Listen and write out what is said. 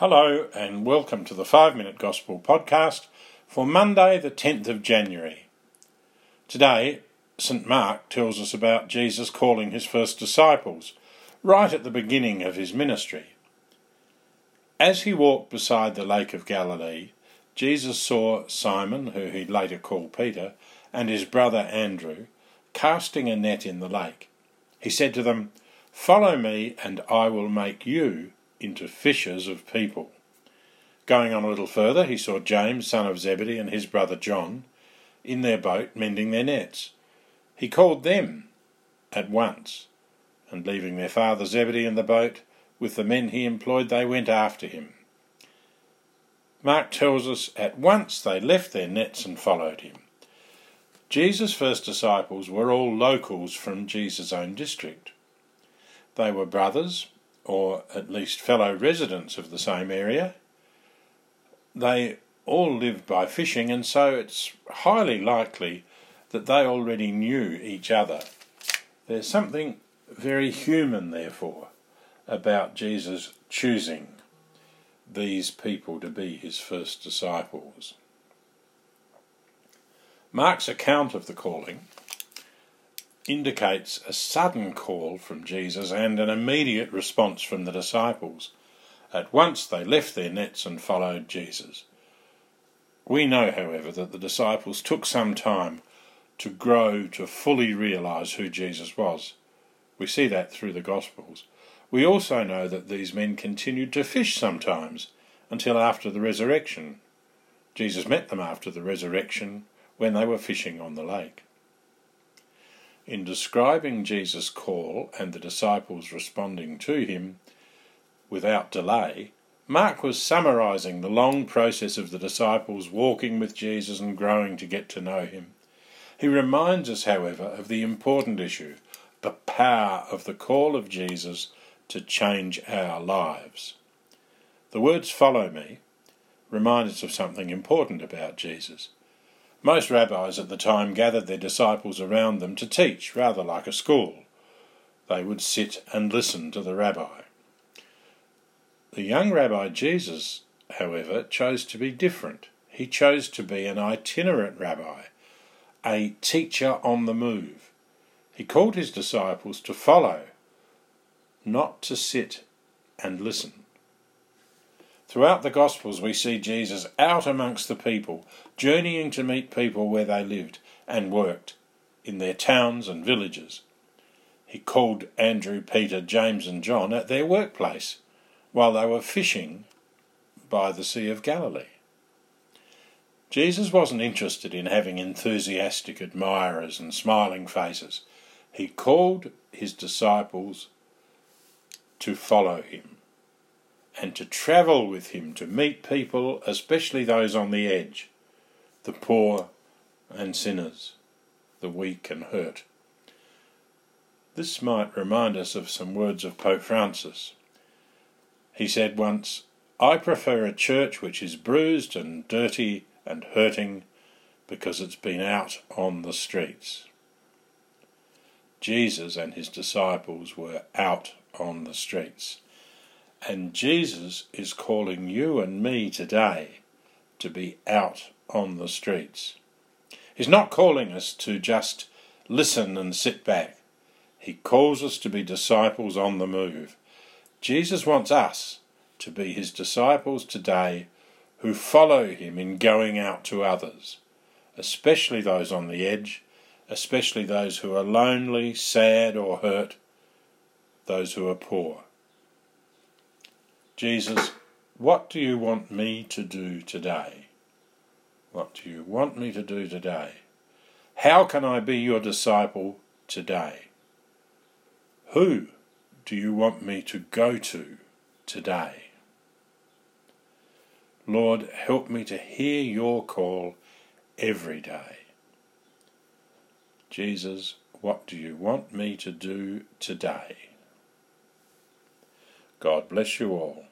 Hello, and welcome to the 5 Minute Gospel podcast for Monday, the 10th of January. Today, St. Mark tells us about Jesus calling his first disciples, right at the beginning of his ministry. As he walked beside the Lake of Galilee, Jesus saw Simon, who he later called Peter, and his brother Andrew, casting a net in the lake. He said to them, Follow me, and I will make you into fishers of people. Going on a little further, he saw James, son of Zebedee, and his brother John in their boat mending their nets. He called them at once, and leaving their father Zebedee in the boat with the men he employed, they went after him. Mark tells us at once they left their nets and followed him. Jesus' first disciples were all locals from Jesus' own district. They were brothers, or at least fellow residents of the same area. They all lived by fishing, and so it's highly likely that they already knew each other. There's something very human, therefore, about Jesus choosing these people to be his first disciples. Mark's account of the calling indicates a sudden call from Jesus and an immediate response from the disciples. At once they left their nets and followed Jesus. We know, however, that the disciples took some time to grow to fully realize who Jesus was. We see that through the Gospels. We also know that these men continued to fish sometimes until after the resurrection. Jesus met them after the resurrection when they were fishing on the lake. In describing Jesus' call and the disciples responding to him without delay, Mark was summarizing the long process of the disciples walking with Jesus and growing to get to know him. He reminds us, however, of the important issue the power of the call of Jesus to change our lives. The words follow me remind us of something important about Jesus. Most rabbis at the time gathered their disciples around them to teach, rather like a school. They would sit and listen to the rabbi. The young rabbi Jesus, however, chose to be different. He chose to be an itinerant rabbi, a teacher on the move. He called his disciples to follow, not to sit and listen. Throughout the Gospels, we see Jesus out amongst the people, journeying to meet people where they lived and worked, in their towns and villages. He called Andrew, Peter, James, and John at their workplace while they were fishing by the Sea of Galilee. Jesus wasn't interested in having enthusiastic admirers and smiling faces. He called his disciples to follow him and to travel with him to meet people, especially those on the edge, the poor and sinners, the weak and hurt. This might remind us of some words of Pope Francis. He said once, I prefer a church which is bruised and dirty and hurting because it's been out on the streets. Jesus and his disciples were out on the streets. And Jesus is calling you and me today to be out on the streets. He's not calling us to just listen and sit back. He calls us to be disciples on the move. Jesus wants us to be his disciples today who follow him in going out to others, especially those on the edge, especially those who are lonely, sad, or hurt, those who are poor. Jesus, what do you want me to do today? What do you want me to do today? How can I be your disciple today? Who do you want me to go to today? Lord, help me to hear your call every day. Jesus, what do you want me to do today? God bless you all.